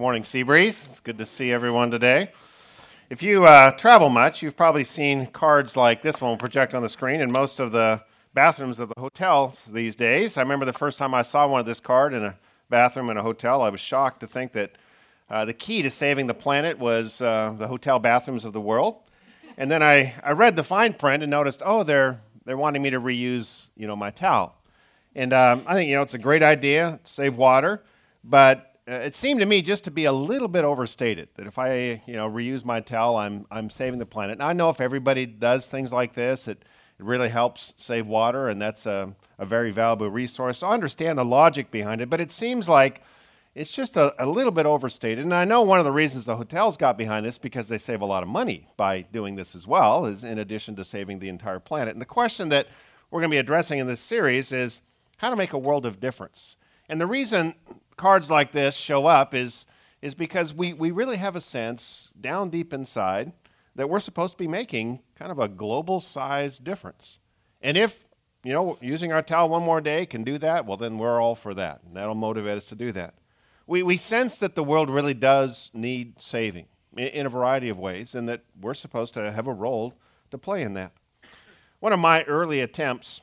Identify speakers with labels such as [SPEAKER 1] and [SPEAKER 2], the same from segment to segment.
[SPEAKER 1] Good morning, Seabreeze. It's good to see everyone today. If you uh, travel much, you've probably seen cards like this one project on the screen in most of the bathrooms of the hotels these days. I remember the first time I saw one of this card in a bathroom in a hotel, I was shocked to think that uh, the key to saving the planet was uh, the hotel bathrooms of the world. And then I, I read the fine print and noticed, oh, they're, they're wanting me to reuse, you know, my towel. And um, I think, you know, it's a great idea, save water, but uh, it seemed to me just to be a little bit overstated that if I, you know, reuse my towel, I'm, I'm saving the planet. And I know if everybody does things like this, it, it really helps save water, and that's a, a very valuable resource. So I understand the logic behind it, but it seems like it's just a, a little bit overstated. And I know one of the reasons the hotels got behind this because they save a lot of money by doing this as well, is in addition to saving the entire planet. And the question that we're going to be addressing in this series is how to make a world of difference. And the reason cards like this show up is, is because we, we really have a sense down deep inside that we're supposed to be making kind of a global size difference. And if, you know, using our towel one more day can do that, well, then we're all for that. And that'll motivate us to do that. We, we sense that the world really does need saving in, in a variety of ways, and that we're supposed to have a role to play in that. One of my early attempts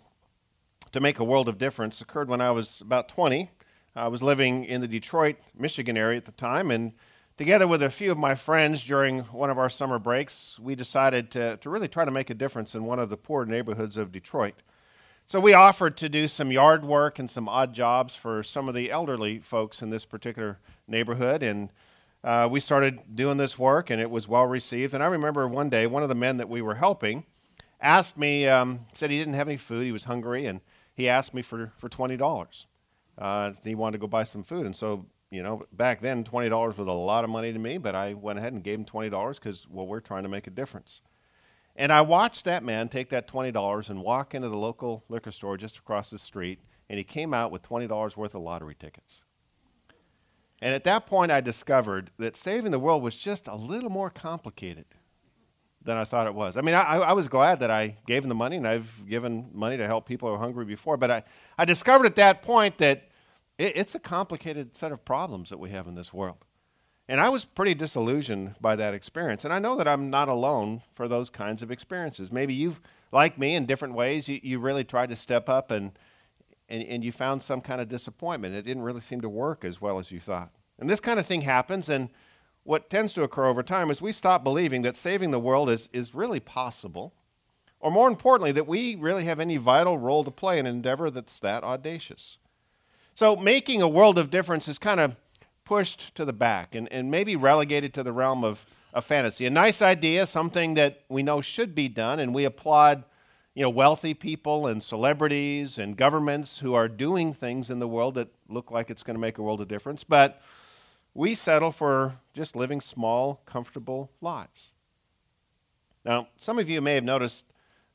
[SPEAKER 1] to make a world of difference occurred when I was about 20 I was living in the Detroit, Michigan area at the time, and together with a few of my friends during one of our summer breaks, we decided to, to really try to make a difference in one of the poor neighborhoods of Detroit. So we offered to do some yard work and some odd jobs for some of the elderly folks in this particular neighborhood, and uh, we started doing this work, and it was well received. And I remember one day, one of the men that we were helping asked me, um, said he didn't have any food, he was hungry, and he asked me for, for $20 uh, he wanted to go buy some food. And so, you know, back then, $20 was a lot of money to me, but I went ahead and gave him $20 because, well, we're trying to make a difference. And I watched that man take that $20 and walk into the local liquor store just across the street, and he came out with $20 worth of lottery tickets. And at that point, I discovered that saving the world was just a little more complicated than I thought it was. I mean, I, I, was glad that I gave him the money, and I've given money to help people who are hungry before, but I, I discovered at that point that it, it's a complicated set of problems that we have in this world. And I was pretty disillusioned by that experience. And I know that I'm not alone for those kinds of experiences. Maybe you've, like me, in different ways, you, you really tried to step up and, and, and you found some kind of disappointment. It didn't really seem to work as well as you thought. And this kind of thing happens. And what tends to occur over time is we stop believing that saving the world is, is really possible. Or more importantly, that we really have any vital role to play in an endeavor that's that audacious. So making a world of difference is kind of pushed to the back and, and maybe relegated to the realm of, of fantasy. A nice idea, something that we know should be done, and we applaud you know, wealthy people and celebrities and governments who are doing things in the world that look like it's going to make a world of difference. But we settle for just living small, comfortable lives. Now, some of you may have noticed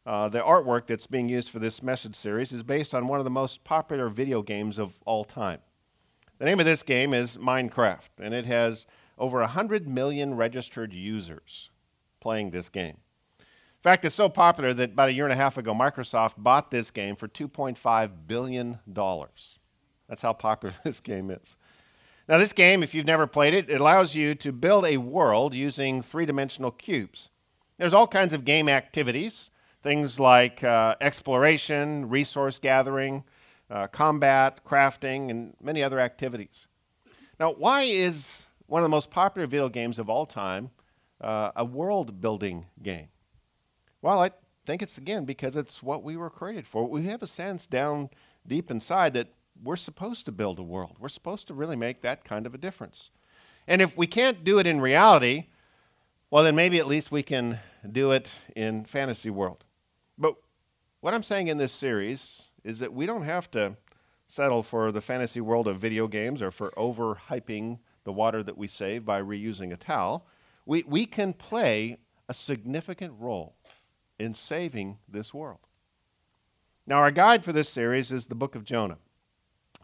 [SPEAKER 1] uh, the artwork that's being used for this message series is based on one of the most popular video games of all time. The name of this game is Minecraft, and it has over 100 million registered users playing this game. In fact, it's so popular that about a year and a half ago, Microsoft bought this game for $2.5 billion. That's how popular this game is. Now, this game, if you've never played it, it allows you to build a world using three dimensional cubes. There's all kinds of game activities Things like uh, exploration, resource gathering, uh, combat, crafting, and many other activities. Now, why is one of the most popular video games of all time uh, a world building game? Well, I think it's again because it's what we were created for. We have a sense down deep inside that we're supposed to build a world. We're supposed to really make that kind of a difference. And if we can't do it in reality, well, then maybe at least we can do it in fantasy world. But what I'm saying in this series is that we don't have to settle for the fantasy world of video games or for overhyping the water that we save by reusing a towel. We, we can play a significant role in saving this world. Now, our guide for this series is the book of Jonah.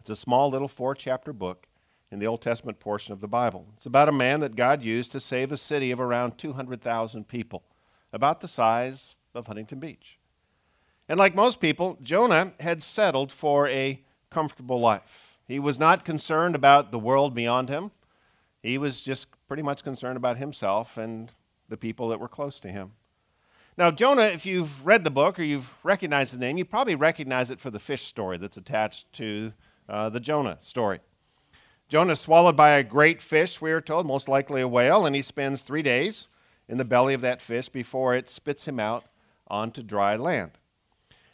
[SPEAKER 1] It's a small little four chapter book in the Old Testament portion of the Bible. It's about a man that God used to save a city of around 200,000 people, about the size of Huntington Beach. And like most people, Jonah had settled for a comfortable life. He was not concerned about the world beyond him. He was just pretty much concerned about himself and the people that were close to him. Now, Jonah, if you've read the book or you've recognized the name, you probably recognize it for the fish story that's attached to uh, the Jonah story. Jonah is swallowed by a great fish, we are told, most likely a whale, and he spends three days in the belly of that fish before it spits him out onto dry land.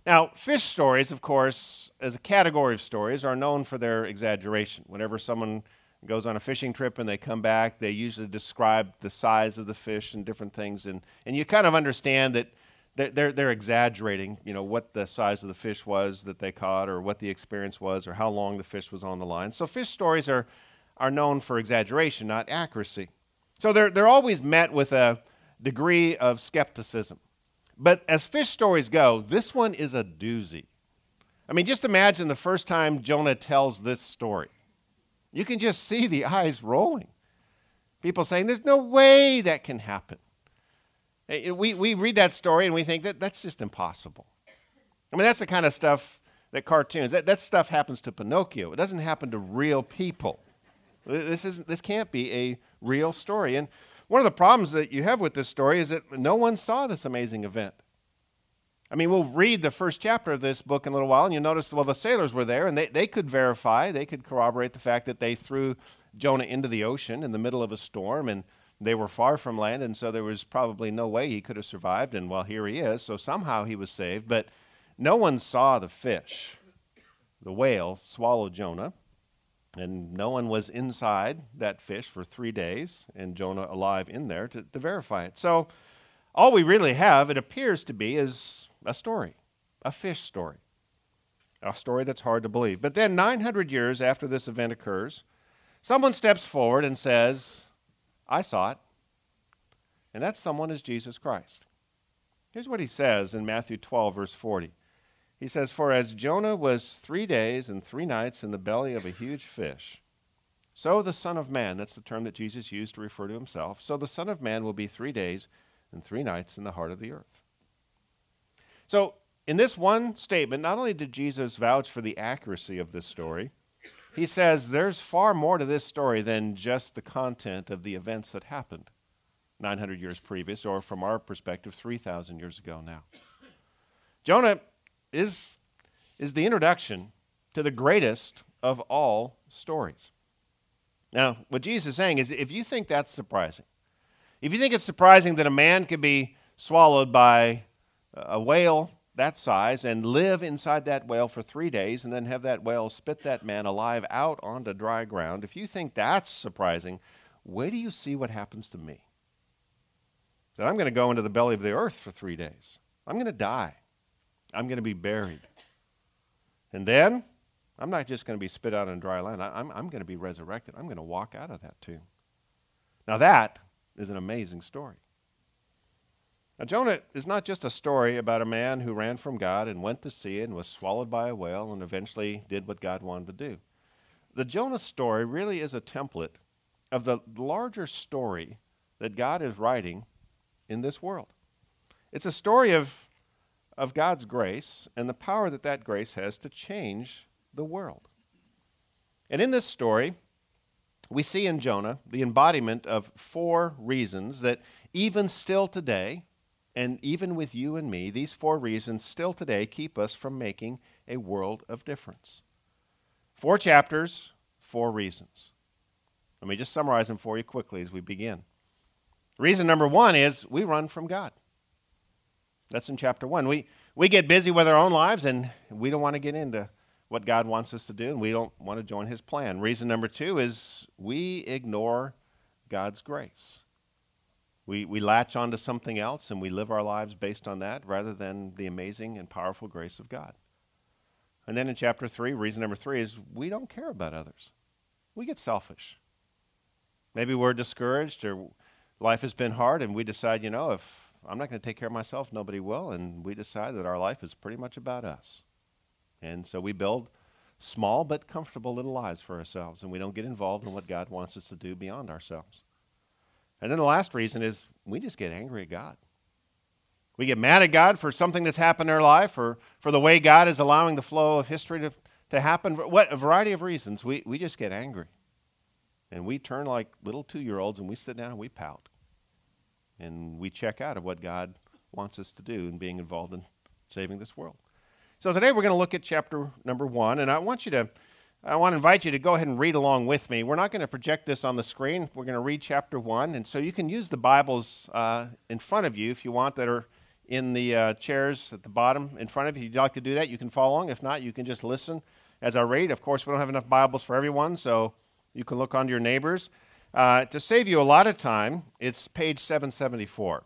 [SPEAKER 1] Now, fish stories, of course, as a category of stories, are known for their exaggeration. Whenever someone goes on a fishing trip and they come back, they usually describe the size of the fish and different things. And, and you kind of understand that they're, they're exaggerating, you know, what the size of the fish was that they caught or what the experience was or how long the fish was on the line. So fish stories are, are known for exaggeration, not accuracy. So they're, they're always met with a degree of skepticism. But as fish stories go, this one is a doozy. I mean, just imagine the first time Jonah tells this story. You can just see the eyes rolling. People saying, There's no way that can happen. Eh, eh, we, we read that story and we think that that's just impossible. I mean, that's the kind of stuff that cartoons, that, that stuff happens to Pinocchio. It doesn't happen to real people. This, isn't, this can't be a real story. And one of the problems that you have with this story is that no one saw this amazing event. I mean, we'll read the first chapter of this book in a little while, and you'll notice, well, the sailors were there, and they, they could verify, they could corroborate the fact that they threw Jonah into the ocean in the middle of a storm, and they were far from land, and so there was probably no way he could have survived. And well, here he is, so somehow he was saved. But no one saw the fish, the whale, swallow Jonah, and no one was inside that fish for three days, and Jonah alive in there to, to verify it. So all we really have, it appears to be, is a story, a fish story, a story that's hard to believe. But then, 900 years after this event occurs, someone steps forward and says, I saw it. And that someone is Jesus Christ. Here's what he says in Matthew 12, verse 40. He says, For as Jonah was three days and three nights in the belly of a huge fish, so the Son of Man, that's the term that Jesus used to refer to himself, so the Son of Man will be three days and three nights in the heart of the earth. So, in this one statement, not only did Jesus vouch for the accuracy of this story, he says there's far more to this story than just the content of the events that happened 900 years previous, or from our perspective, 3,000 years ago now. Jonah is, is the introduction to the greatest of all stories. Now, what Jesus is saying is if you think that's surprising, if you think it's surprising that a man could be swallowed by a whale that size and live inside that whale for three days and then have that whale spit that man alive out onto dry ground, if you think that's surprising, where do you see what happens to me. That I'm going to go into the belly of the earth for three days. I'm going to die. I'm going to be buried. And then I'm not just going to be spit out on dry land. I'm, I'm going to be resurrected. I'm going to walk out of that tomb. Now, that is an amazing story. Now, Jonah is not just a story about a man who ran from God and went to sea and was swallowed by a whale and eventually did what God wanted to do. The Jonah story really is a template of the larger story that God is writing in this world. It's a story of, of God's grace and the power that that grace has to change the world. And in this story, we see in Jonah the embodiment of four reasons that even still today, and even with you and me, these four reasons still today keep us from making a world of difference. Four chapters, four reasons. Let me just summarize them for you quickly as we begin. Reason number one is we run from God. That's in chapter one. We, we get busy with our own lives and we don't want to get into what God wants us to do and we don't want to join His plan. Reason number two is we ignore God's grace. We, we latch onto something else and we live our lives based on that rather than the amazing and powerful grace of God. And then in chapter 3, reason number 3 is we don't care about others. We get selfish. Maybe we're discouraged or life has been hard and we decide, you know, if I'm not going to take care of myself, nobody will. And we decide that our life is pretty much about us. And so we build small but comfortable little lives for ourselves and we don't get involved in what God wants us to do beyond ourselves. And then the last reason is we just get angry at God. We get mad at God for something that's happened in our life or for the way God is allowing the flow of history to, to happen. What, a variety of reasons. We, we just get angry. And we turn like little two year olds and we sit down and we pout. And we check out of what God wants us to do in being involved in saving this world. So today we're going to look at chapter number one, and I want you to, I want to invite you to go ahead and read along with me. We're not going to project this on the screen. We're going to read chapter one, and so you can use the Bibles uh, in front of you if you want that are in the uh, chairs at the bottom in front of you. If you'd like to do that, you can follow along. If not, you can just listen as I read. Of course, we don't have enough Bibles for everyone, so you can look on your neighbors. Uh, to save you a lot of time, it's page 774.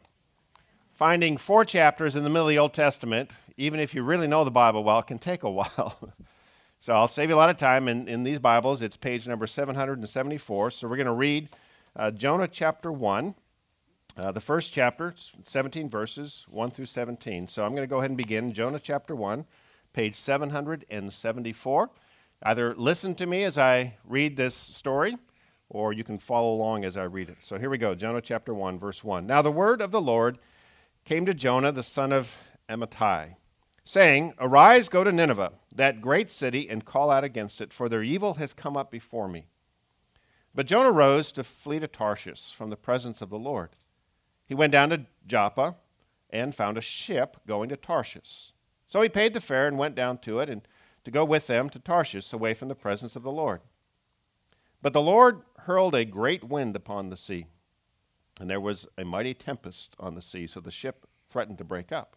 [SPEAKER 1] Finding four chapters in the middle of the Old Testament, even if you really know the Bible well, can take a while. So I'll save you a lot of time. In, in these Bibles, it's page number 774. So we're going to read uh, Jonah chapter 1. Uh, the first chapter, 17 verses, 1 through 17. So I'm going to go ahead and begin. Jonah chapter 1, page 774. Either listen to me as I read this story, or you can follow along as I read it. So here we go Jonah chapter 1, verse 1. Now the word of the Lord came to Jonah, the son of Amittai, saying, Arise, go to Nineveh, that great city, and call out against it, for their evil has come up before me. But Jonah rose to flee to Tarshish from the presence of the Lord. He went down to Joppa and found a ship going to Tarshish. So he paid the fare and went down to it, and to go with them to Tarshish, away from the presence of the Lord. But the Lord hurled a great wind upon the sea and there was a mighty tempest on the sea, so the ship threatened to break up.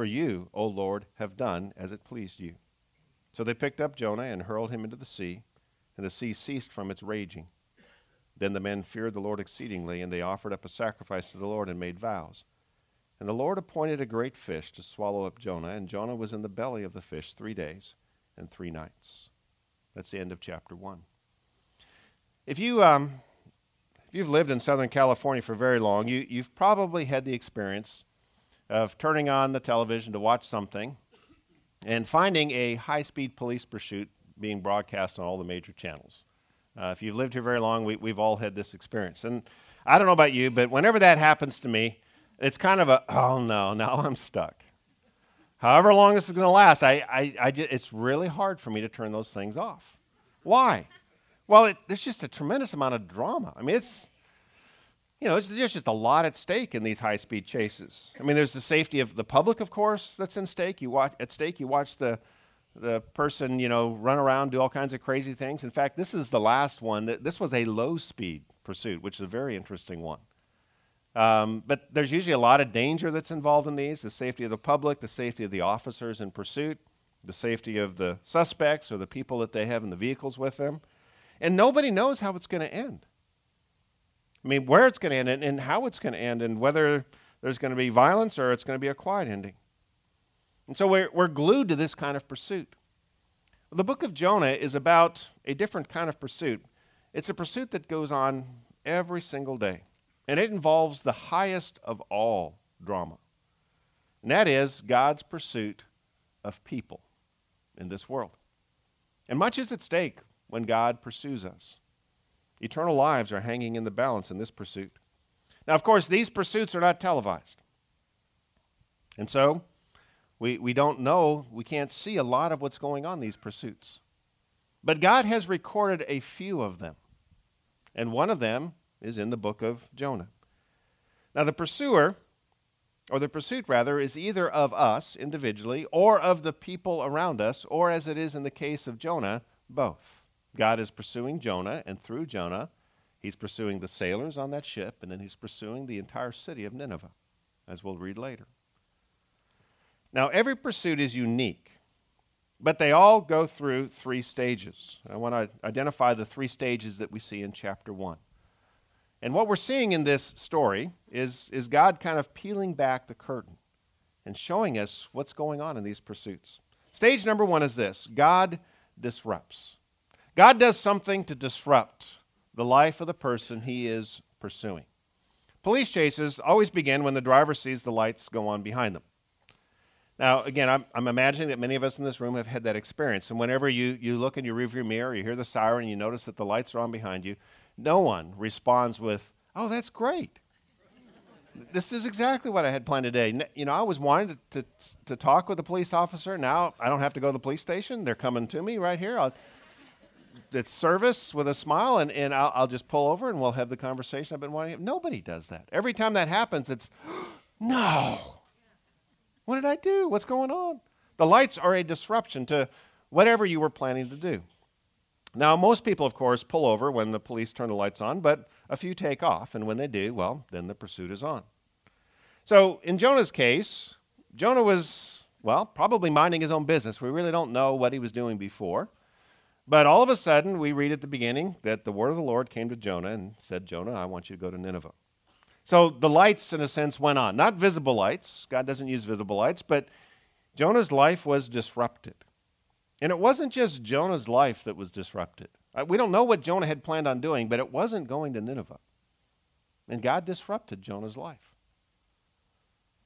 [SPEAKER 1] For you, O Lord, have done as it pleased you. So they picked up Jonah and hurled him into the sea, and the sea ceased from its raging. Then the men feared the Lord exceedingly, and they offered up a sacrifice to the Lord and made vows. And the Lord appointed a great fish to swallow up Jonah, and Jonah was in the belly of the fish three days and three nights. That's the end of chapter one. If you um, if you've lived in Southern California for very long, you, you've probably had the experience of turning on the television to watch something and finding a high speed police pursuit being broadcast on all the major channels. Uh, if you've lived here very long, we, we've all had this experience. And I don't know about you, but whenever that happens to me, it's kind of a, oh no, now I'm stuck. However long this is going to last, I, I, I just, it's really hard for me to turn those things off. Why? Well, it, there's just a tremendous amount of drama. I mean, it's, you know, there's just a lot at stake in these high-speed chases. I mean, there's the safety of the public, of course, that's in stake. You watch at stake. You watch the the person, you know, run around, do all kinds of crazy things. In fact, this is the last one. That this was a low-speed pursuit, which is a very interesting one. Um, but there's usually a lot of danger that's involved in these: the safety of the public, the safety of the officers in pursuit, the safety of the suspects or the people that they have in the vehicles with them. And nobody knows how it's going to end. I mean, where it's going to end and, and how it's going to end, and whether there's going to be violence or it's going to be a quiet ending. And so we're, we're glued to this kind of pursuit. The book of Jonah is about a different kind of pursuit. It's a pursuit that goes on every single day, and it involves the highest of all drama, and that is God's pursuit of people in this world. And much is at stake when God pursues us. Eternal lives are hanging in the balance in this pursuit. Now, of course, these pursuits are not televised. And so, we, we don't know, we can't see a lot of what's going on these pursuits. But God has recorded a few of them. And one of them is in the book of Jonah. Now, the pursuer, or the pursuit rather, is either of us individually or of the people around us, or as it is in the case of Jonah, both. God is pursuing Jonah, and through Jonah, he's pursuing the sailors on that ship, and then he's pursuing the entire city of Nineveh, as we'll read later. Now, every pursuit is unique, but they all go through three stages. I want to identify the three stages that we see in chapter 1. And what we're seeing in this story is, is God kind of peeling back the curtain and showing us what's going on in these pursuits. Stage number one is this God disrupts. God does something to disrupt the life of the person he is pursuing. Police chases always begin when the driver sees the lights go on behind them. Now, again, I'm, I'm, imagining that many of us in this room have had that experience. And whenever you, you look in your rearview mirror, you hear the siren, you notice that the lights are on behind you, no one responds with, Oh, that's great. this is exactly what I had planned today. You know, I was wanting to, to, to, talk with a police officer. Now I don't have to go to the police station. They're coming to me right here. I'll, it's service with a smile, and, and I'll, I'll just pull over and we'll have the conversation I've been wanting. Nobody does that. Every time that happens, it's, No what did I do? What's going on? The lights are a disruption to whatever you were planning to do. Now, most people, of course, pull over when the police turn the lights on, but a few take off, and when they do, well, then the pursuit is on. So, in Jonah's case, Jonah was, well, probably minding his own business. We really don't know what he was doing before. But all of a sudden, we read at the beginning that the word of the Lord came to Jonah and said, Jonah, I want you to go to Nineveh. So the lights, in a sense, went on. Not visible lights. God doesn't use visible lights, but Jonah's life was disrupted. And it wasn't just Jonah's life that was disrupted. Uh, we don't know what Jonah had planned on doing, but it wasn't going to Nineveh. And God disrupted Jonah's life.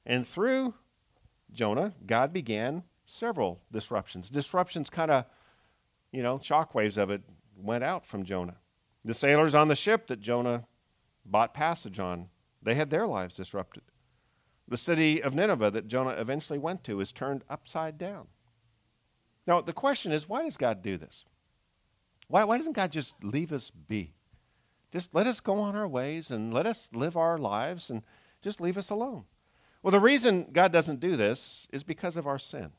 [SPEAKER 1] And through Jonah, God began several disruptions. Disruptions kind of, you know, shockwaves of it went out from Jonah. The sailors on the ship that Jonah bought passage on they had their lives disrupted. The city of Nineveh that Jonah eventually went to is turned upside down. Now, the question is why does God do this? Why, why doesn't God just leave us be? Just let us go on our ways and let us live our lives and just leave us alone. Well, the reason God doesn't do this is because of our sin.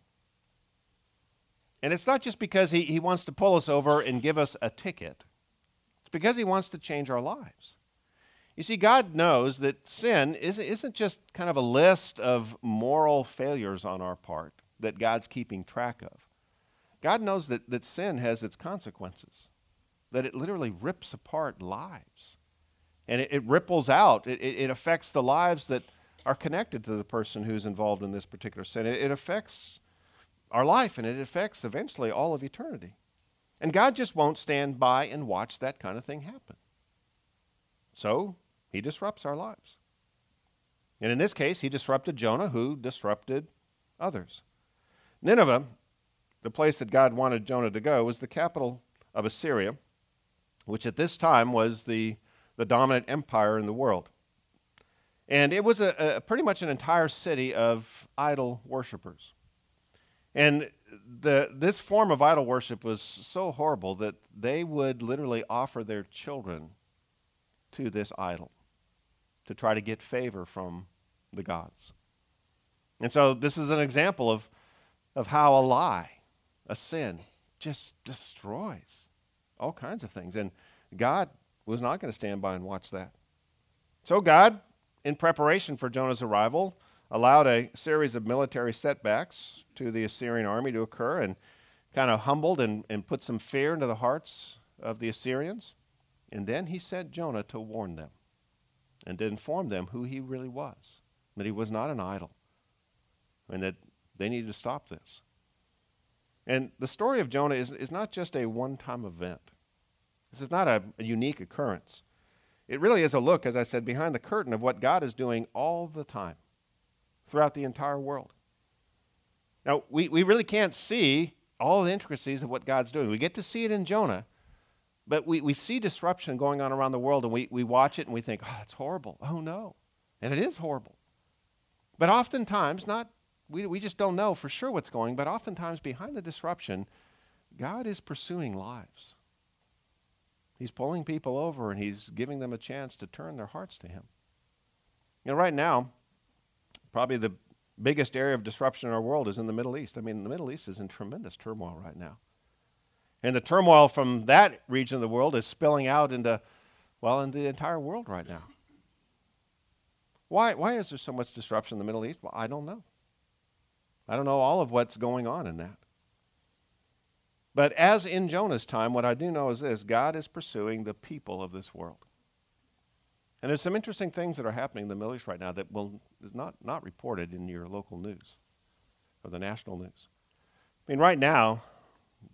[SPEAKER 1] And it's not just because he, he wants to pull us over and give us a ticket, it's because He wants to change our lives. You see, God knows that sin isn't just kind of a list of moral failures on our part that God's keeping track of. God knows that, that sin has its consequences, that it literally rips apart lives. And it, it ripples out, it, it, affects the lives that are connected to the person who's involved in this particular sin. It, it affects our life and it affects eventually all of eternity. And God just won't stand by and watch that kind of thing happen. So he disrupts our lives. And in this case, he disrupted Jonah, who disrupted others. Nineveh, the place that God wanted Jonah to go, was the capital of Assyria, which at this time was the, the dominant empire in the world. And it was a, a pretty much an entire city of idol worshippers. And the, this form of idol worship was so horrible that they would literally offer their children to this idol to try to get favor from the gods. And so this is an example of, of how a lie, a sin, just destroys all kinds of things. And God was not going to stand by and watch that. So God, in preparation for Jonah's arrival, allowed a series of military setbacks to the Assyrian army to occur and kind of humbled and, and put some fear into the hearts of the Assyrians. And then he sent Jonah to warn them and to inform them who he really was, that he was not an idol, and that they needed to stop this. And the story of Jonah is, is not just a one time event, this is not a, a unique occurrence. It really is a look, as I said, behind the curtain of what God is doing all the time throughout the entire world. Now, we, we really can't see all the intricacies of what God's doing. We get to see it in Jonah, But we, we see disruption going on around the world and we, we watch it and we think, oh, it's horrible. Oh, no. And it is horrible. But oftentimes, not, we, we just don't know for sure what's going, but oftentimes behind the disruption, God is pursuing lives. He's pulling people over and he's giving them a chance to turn their hearts to him. You know, right now, probably the biggest area of disruption in our world is in the Middle East. I mean, the Middle East is in tremendous turmoil right now. And the turmoil from that region of the world is spilling out into, well, into the entire world right now. Why, why is there so much disruption in the Middle East? Well, I don't know. I don't know all of what's going on in that. But as in Jonah's time, what I do know is this God is pursuing the people of this world. And there's some interesting things that are happening in the Middle East right now that will is not, not reported in your local news or the national news. I mean, right now,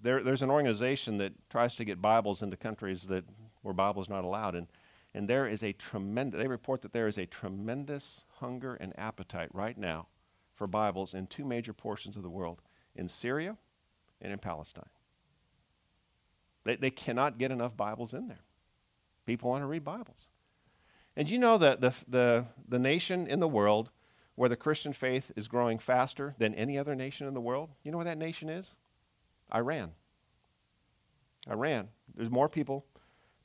[SPEAKER 1] there, there's an organization that tries to get Bibles into countries that where Bibles not allowed, and and there is a tremendous. They report that there is a tremendous hunger and appetite right now for Bibles in two major portions of the world: in Syria and in Palestine. They they cannot get enough Bibles in there. People want to read Bibles, and you know that the the the nation in the world where the Christian faith is growing faster than any other nation in the world. You know where that nation is? Iran. Iran. There's more people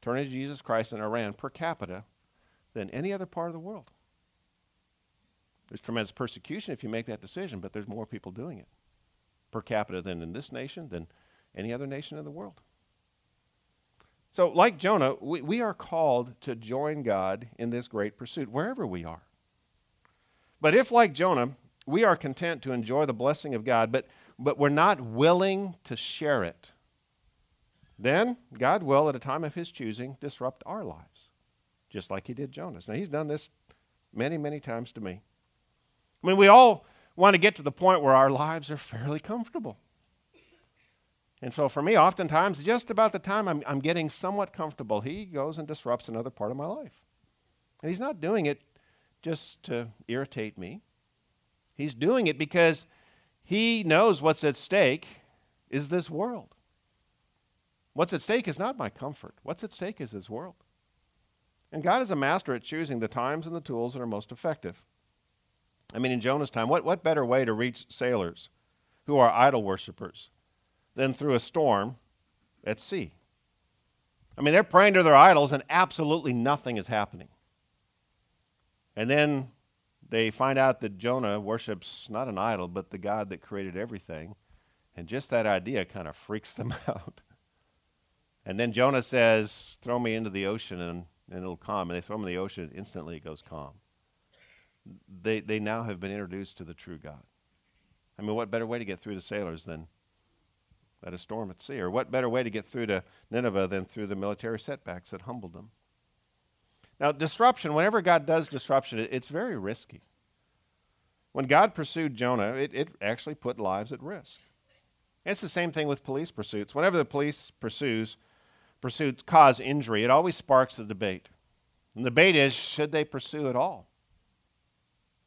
[SPEAKER 1] turning to Jesus Christ in Iran per capita than any other part of the world. There's tremendous persecution if you make that decision, but there's more people doing it per capita than in this nation, than any other nation in the world. So, like Jonah, we, we are called to join God in this great pursuit, wherever we are. But if, like Jonah, we are content to enjoy the blessing of God, but but we're not willing to share it, then God will, at a time of his choosing, disrupt our lives, just like he did Jonah's. Now, he's done this many, many times to me. I mean, we all want to get to the point where our lives are fairly comfortable. And so for me, oftentimes, just about the time I'm, I'm getting somewhat comfortable, he goes and disrupts another part of my life. And he's not doing it just to irritate me. He's doing it because he knows what's at stake is this world. What's at stake is not my comfort. What's at stake is this world. And God is a master at choosing the times and the tools that are most effective. I mean, in Jonah's time, what, what better way to reach sailors who are idol worshippers than through a storm at sea? I mean, they're praying to their idols and absolutely nothing is happening. And then they find out that Jonah worships not an idol, but the God that created everything. And just that idea kind of freaks them out. And then Jonah says, Throw me into the ocean and, and it'll calm. And they throw him in the ocean, and instantly it goes calm. They, they now have been introduced to the true God. I mean, what better way to get through to sailors than at a storm at sea? Or what better way to get through to Nineveh than through the military setbacks that humbled them? Now, disruption, whenever God does disruption, it, it's very risky. When God pursued Jonah, it, it actually put lives at risk. It's the same thing with police pursuits. Whenever the police pursues, pursuits cause injury, it always sparks a debate. And the debate is should they pursue at all?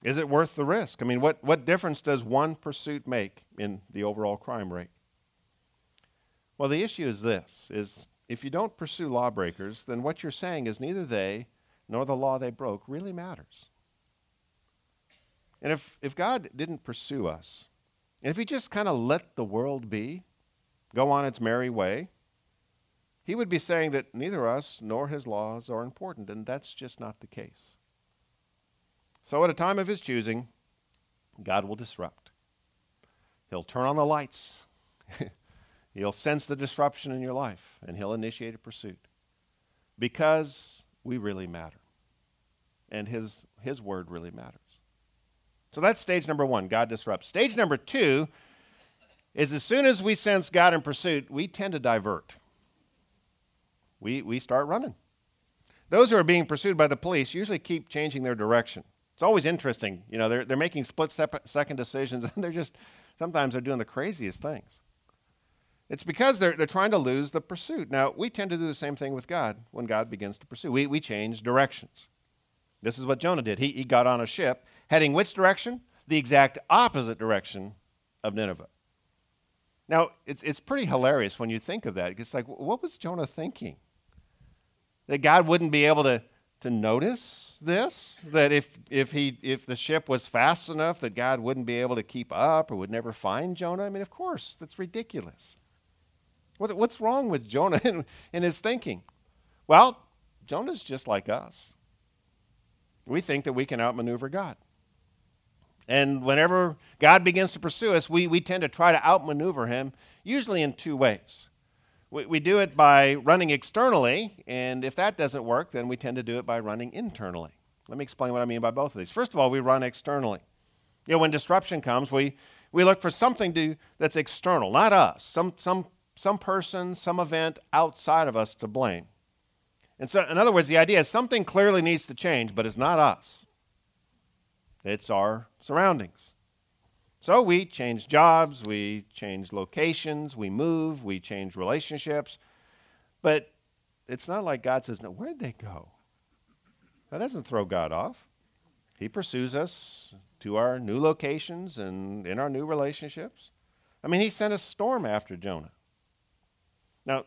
[SPEAKER 1] Is it worth the risk? I mean, what, what difference does one pursuit make in the overall crime rate? Well, the issue is this is if you don't pursue lawbreakers, then what you're saying is neither they nor the law they broke really matters. And if, if God didn't pursue us, and if He just kind of let the world be, go on its merry way, He would be saying that neither us nor His laws are important, and that's just not the case. So at a time of His choosing, God will disrupt. He'll turn on the lights. He'll sense the disruption in your life, and He'll initiate a pursuit because we really matter and his, his word really matters. So that's stage number one God disrupts. Stage number two is as soon as we sense God in pursuit, we tend to divert. We, we start running. Those who are being pursued by the police usually keep changing their direction. It's always interesting. You know, they're, they're making split second decisions, and they're just, sometimes they're doing the craziest things. It's because they're, they're trying to lose the pursuit. Now, we tend to do the same thing with God when God begins to pursue. We, we change directions. This is what Jonah did. He, he got on a ship heading which direction? The exact opposite direction of Nineveh. Now, it's, it's pretty hilarious when you think of that. It's like, what was Jonah thinking? that God wouldn't be able to, to notice this? That if, if, he, if the ship was fast enough, that God wouldn't be able to keep up or would never find Jonah? I mean, of course, that's ridiculous. What, what's wrong with Jonah in, in his thinking? Well, Jonah's just like us. We think that we can outmaneuver God. And whenever God begins to pursue us, we, we tend to try to outmaneuver him, usually in two ways. We, we do it by running externally, and if that doesn't work, then we tend to do it by running internally. Let me explain what I mean by both of these. First of all, we run externally. You know, when disruption comes, we, we look for something to, that's external, not us, some, some, some person, some event outside of us to blame. And so, in other words, the idea is something clearly needs to change, but it's not us. It's our surroundings. So we change jobs, we change locations, we move, we change relationships. But it's not like God says, No, where'd they go? That doesn't throw God off. He pursues us to our new locations and in our new relationships. I mean, He sent a storm after Jonah. Now,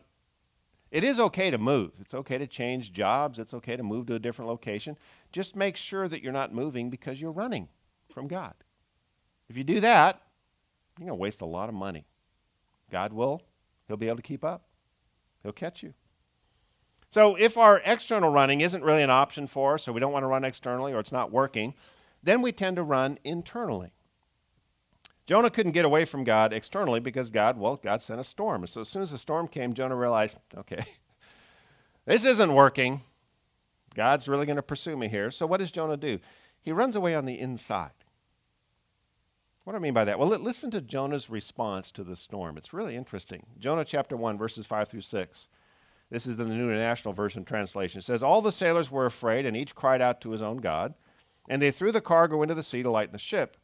[SPEAKER 1] it is okay to move. It's okay to change jobs. It's okay to move to a different location. Just make sure that you're not moving because you're running from God. If you do that, you're going to waste a lot of money. God will, He'll be able to keep up, He'll catch you. So if our external running isn't really an option for us, or we don't want to run externally, or it's not working, then we tend to run internally. Jonah couldn't get away from God externally because God, well, God sent a storm. So as soon as the storm came, Jonah realized, okay, this isn't working. God's really going to pursue me here. So what does Jonah do? He runs away on the inside. What do I mean by that? Well, listen to Jonah's response to the storm. It's really interesting. Jonah chapter 1, verses 5 through 6. This is the New International Version translation. It says, All the sailors were afraid, and each cried out to his own God. And they threw the cargo into the sea to lighten the ship.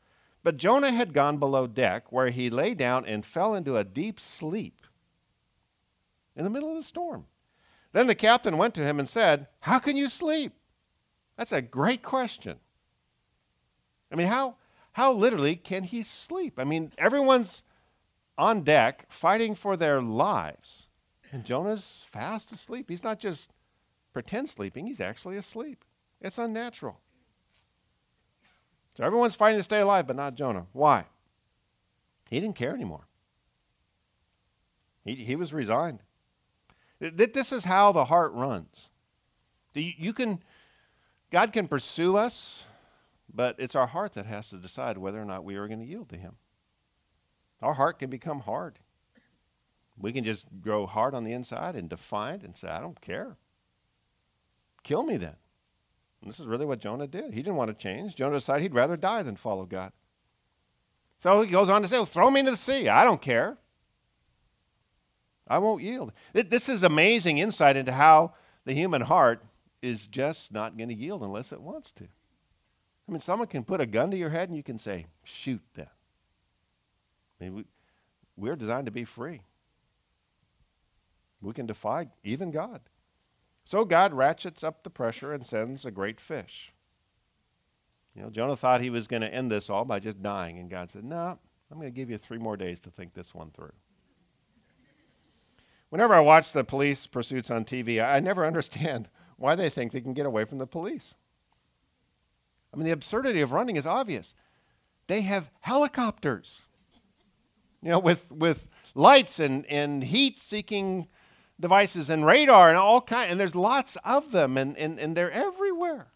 [SPEAKER 1] But Jonah had gone below deck, where he lay down and fell into a deep sleep in the middle of the storm. Then the captain went to him and said, How can you sleep? That's a great question. I mean, how, how literally can he sleep? I mean, everyone's on deck fighting for their lives. And Jonah's fast asleep. He's not just pretend sleeping, he's actually asleep. It's unnatural. So everyone's fighting to stay alive, but not Jonah. Why? He didn't care anymore. He, he was resigned. This is how the heart runs. You can, God can pursue us but it's our heart that has to decide whether or not we are going to yield to Him. Our heart can become hard. We can just grow hard on the inside and defiant and say, I don't care. Kill me then. And this is really what Jonah did. He didn't want to change. Jonah decided he'd rather die than follow God. So he goes on to say, well, throw me into the sea. I don't care. I won't yield. This is amazing insight into how the human heart is just not going to yield unless it wants to. I mean, someone can put a gun to your head and you can say, shoot them. I mean, we, we're designed to be free. We can defy even God. So God ratchets up the pressure and sends a great fish. You know, Jonah thought he was going to end this all by just dying, and God said, No, I'm going to give you three more days to think this one through. Whenever I watch the police pursuits on TV, I never understand why they think they can get away from the police. I mean, the absurdity of running is obvious. They have helicopters, you know, with, with lights and, and heat seeking devices and radar and all kind, and there's lots of them, and, and, and they're everywhere.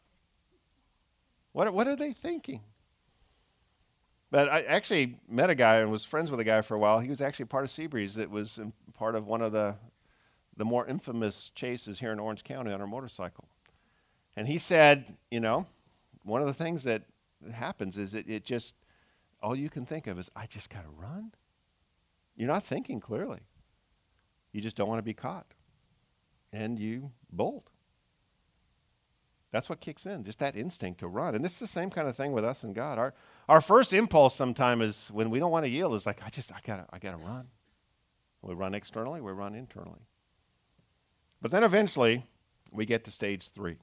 [SPEAKER 1] What, what are they thinking? But I actually met a guy and was friends with a guy for a while. He was actually part of Seabreeze. That was part of one of the, the more infamous chases here in Orange County on a motorcycle. And he said, you know, one of the things that happens is it, it just, all you can think of is, I just got to run. You're not thinking clearly. You just don't want to be caught. And you bolt. That's what kicks in, just that instinct to run. And this is the same kind of thing with us and God. Our, our first impulse sometimes is when we don't want to yield is like, I just, I gotta, I gotta run. We run externally, we run internally. But then eventually we get to stage three.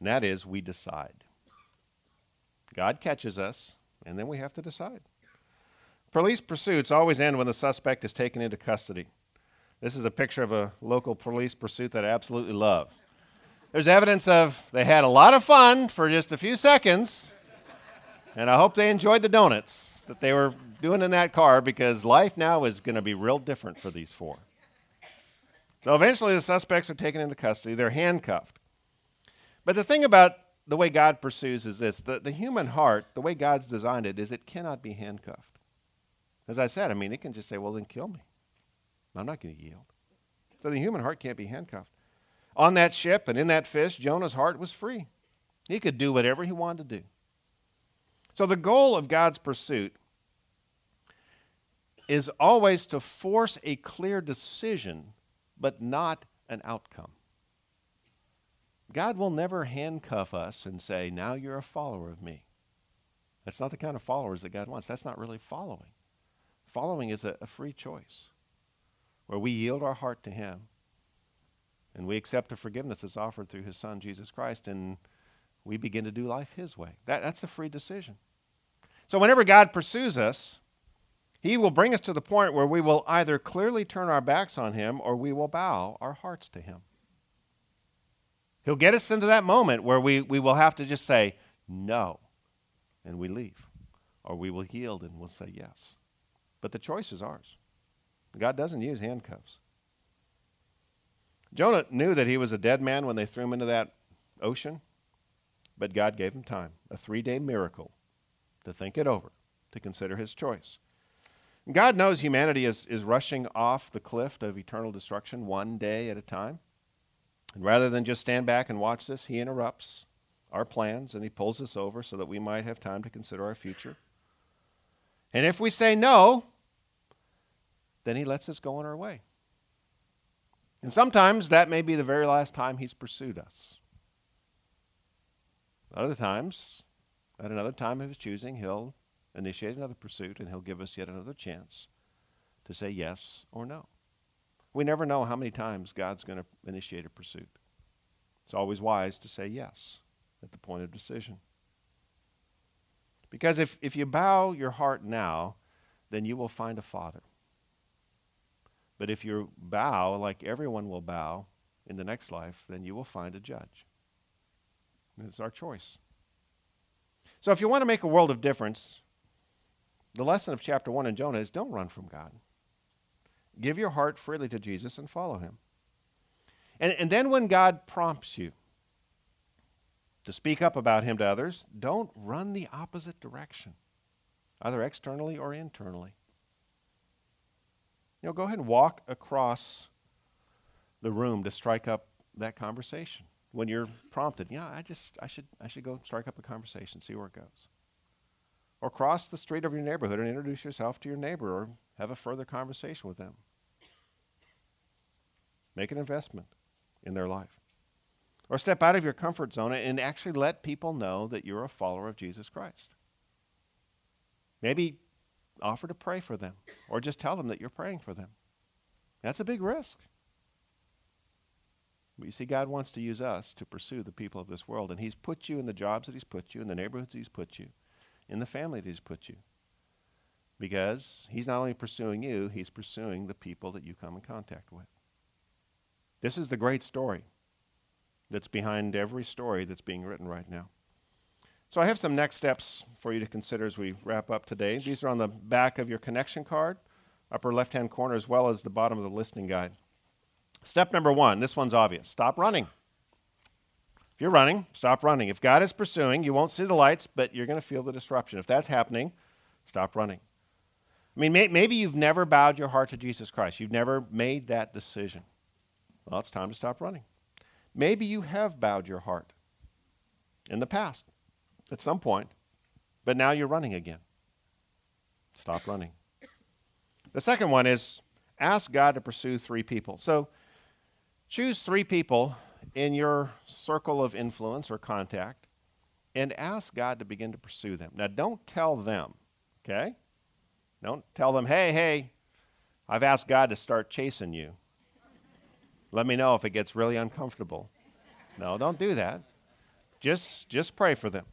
[SPEAKER 1] And that is, we decide. God catches us, and then we have to decide. Police pursuits always end when the suspect is taken into custody. This is a picture of a local police pursuit that I absolutely love. There's evidence of they had a lot of fun for just a few seconds, and I hope they enjoyed the donuts that they were doing in that car because life now is going to be real different for these four. So eventually the suspects are taken into custody. They're handcuffed. But the thing about the way God pursues is this the, the human heart, the way God's designed it, is it cannot be handcuffed. As I said, I mean, it can just say, well, then kill me. I'm not going to yield. So the human heart can't be handcuffed. On that ship and in that fish, Jonah's heart was free. He could do whatever he wanted to do. So the goal of God's pursuit is always to force a clear decision, but not an outcome. God will never handcuff us and say, Now you're a follower of me. That's not the kind of followers that God wants. That's not really following. Following is a, a free choice where we yield our heart to Him and we accept the forgiveness that's offered through His Son, Jesus Christ, and we begin to do life His way. That, that's a free decision. So, whenever God pursues us, He will bring us to the point where we will either clearly turn our backs on Him or we will bow our hearts to Him. He'll get us into that moment where we, we will have to just say, no, and we leave. Or we will yield and we'll say yes. But the choice is ours. God doesn't use handcuffs. Jonah knew that he was a dead man when they threw him into that ocean, but God gave him time, a three day miracle, to think it over, to consider his choice. God knows humanity is, is rushing off the cliff of eternal destruction one day at a time. And rather than just stand back and watch this, he interrupts our plans and he pulls us over so that we might have time to consider our future. And if we say no, then he lets us go on our way. And sometimes that may be the very last time he's pursued us. Other times, at another time of his choosing, he'll initiate another pursuit and he'll give us yet another chance to say yes or no. We never know how many times God's going to initiate a pursuit. It's always wise to say yes at the point of decision. Because if, if you bow your heart now, then you will find a father. But if you bow like everyone will bow in the next life, then you will find a judge. And it's our choice. So if you want to make a world of difference, the lesson of chapter 1 in Jonah is don't run from God. Give your heart freely to Jesus and follow him. And, and then when God prompts you to speak up about him to others, don't run the opposite direction, either externally or internally. You know, go ahead and walk across the room to strike up that conversation. When you're prompted, yeah, I just I should I should go strike up a conversation, see where it goes. Or cross the street of your neighborhood and introduce yourself to your neighbor or have a further conversation with them. Make an investment in their life. Or step out of your comfort zone and actually let people know that you're a follower of Jesus Christ. Maybe offer to pray for them or just tell them that you're praying for them. That's a big risk. But you see, God wants to use us to pursue the people of this world, and He's put you in the jobs that He's put you, in the neighborhoods He's put you, in the family that He's put you. Because He's not only pursuing you, He's pursuing the people that you come in contact with. This is the great story that's behind every story that's being written right now. So I have some next steps for you to consider as we wrap up today. These are on the back of your connection card, upper left hand corner, as well as the bottom of the listening guide. Step number one this one's obvious stop running. If you're running, stop running. If God is pursuing, you won't see the lights, but you're going to feel the disruption. If that's happening, stop running. I mean, may, maybe you've never bowed your heart to Jesus Christ. You've never made that decision. Well, it's time to stop running. Maybe you have bowed your heart in the past at some point, but now you're running again. Stop running. The second one is ask God to pursue three people. So choose three people in your circle of influence or contact and ask God to begin to pursue them. Now, don't tell them, okay? Don't tell them, hey, hey, I've asked God to start chasing you. Let me know if it gets really uncomfortable. No, don't do that. Just, just pray for them.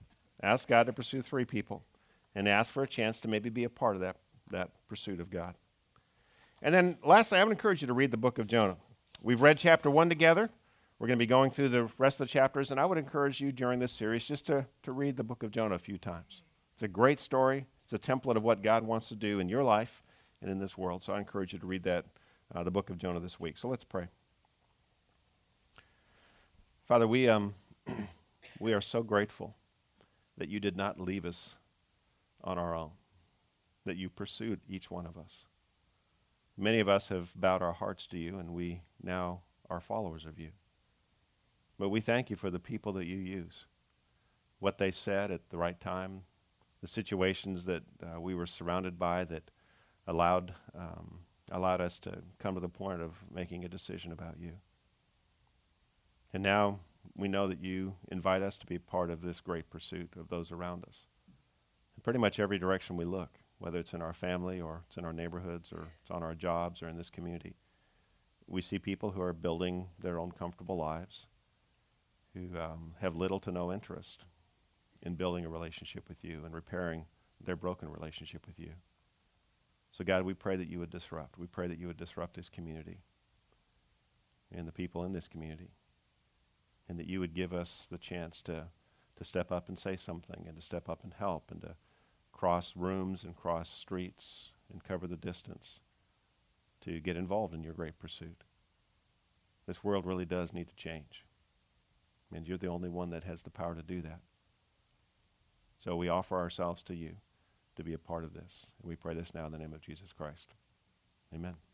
[SPEAKER 1] Ask God to pursue three people and ask for a chance to maybe be a part of that, that pursuit of God. And then lastly, I would encourage you to read the book of Jonah. We've read chapter one together. We're going to be going through the rest of the chapters, and I would encourage you during this series just to, to read the book of Jonah a few times. It's a great story. It's a template of what God wants to do in your life and in this world. So I encourage you to read that, uh, the book of Jonah this week. So let's pray. Father, we, um, we are so grateful that you did not leave us on our own, that you pursued each one of us. Many of us have bowed our hearts to you, and we now are followers of you. But we thank you for the people that you use, what they said at the right time, the situations that uh, we were surrounded by that allowed, um, allowed us to come to the point of making a decision about you. And now we know that you invite us to be part of this great pursuit of those around us. In pretty much every direction we look, whether it's in our family or it's in our neighborhoods or it's on our jobs or in this community, we see people who are building their own comfortable lives, who um, have little to no interest in building a relationship with you and repairing their broken relationship with you. So, God, we pray that you would disrupt. We pray that you would disrupt this community and the people in this community and that you would give us the chance to, to step up and say something and to step up and help and to cross rooms and cross streets and cover the distance to get involved in your great pursuit. This world really does need to change. And you're the only one that has the power to do that. So we offer ourselves to you to be a part of this. And we pray this now in the name of Jesus Christ. Amen.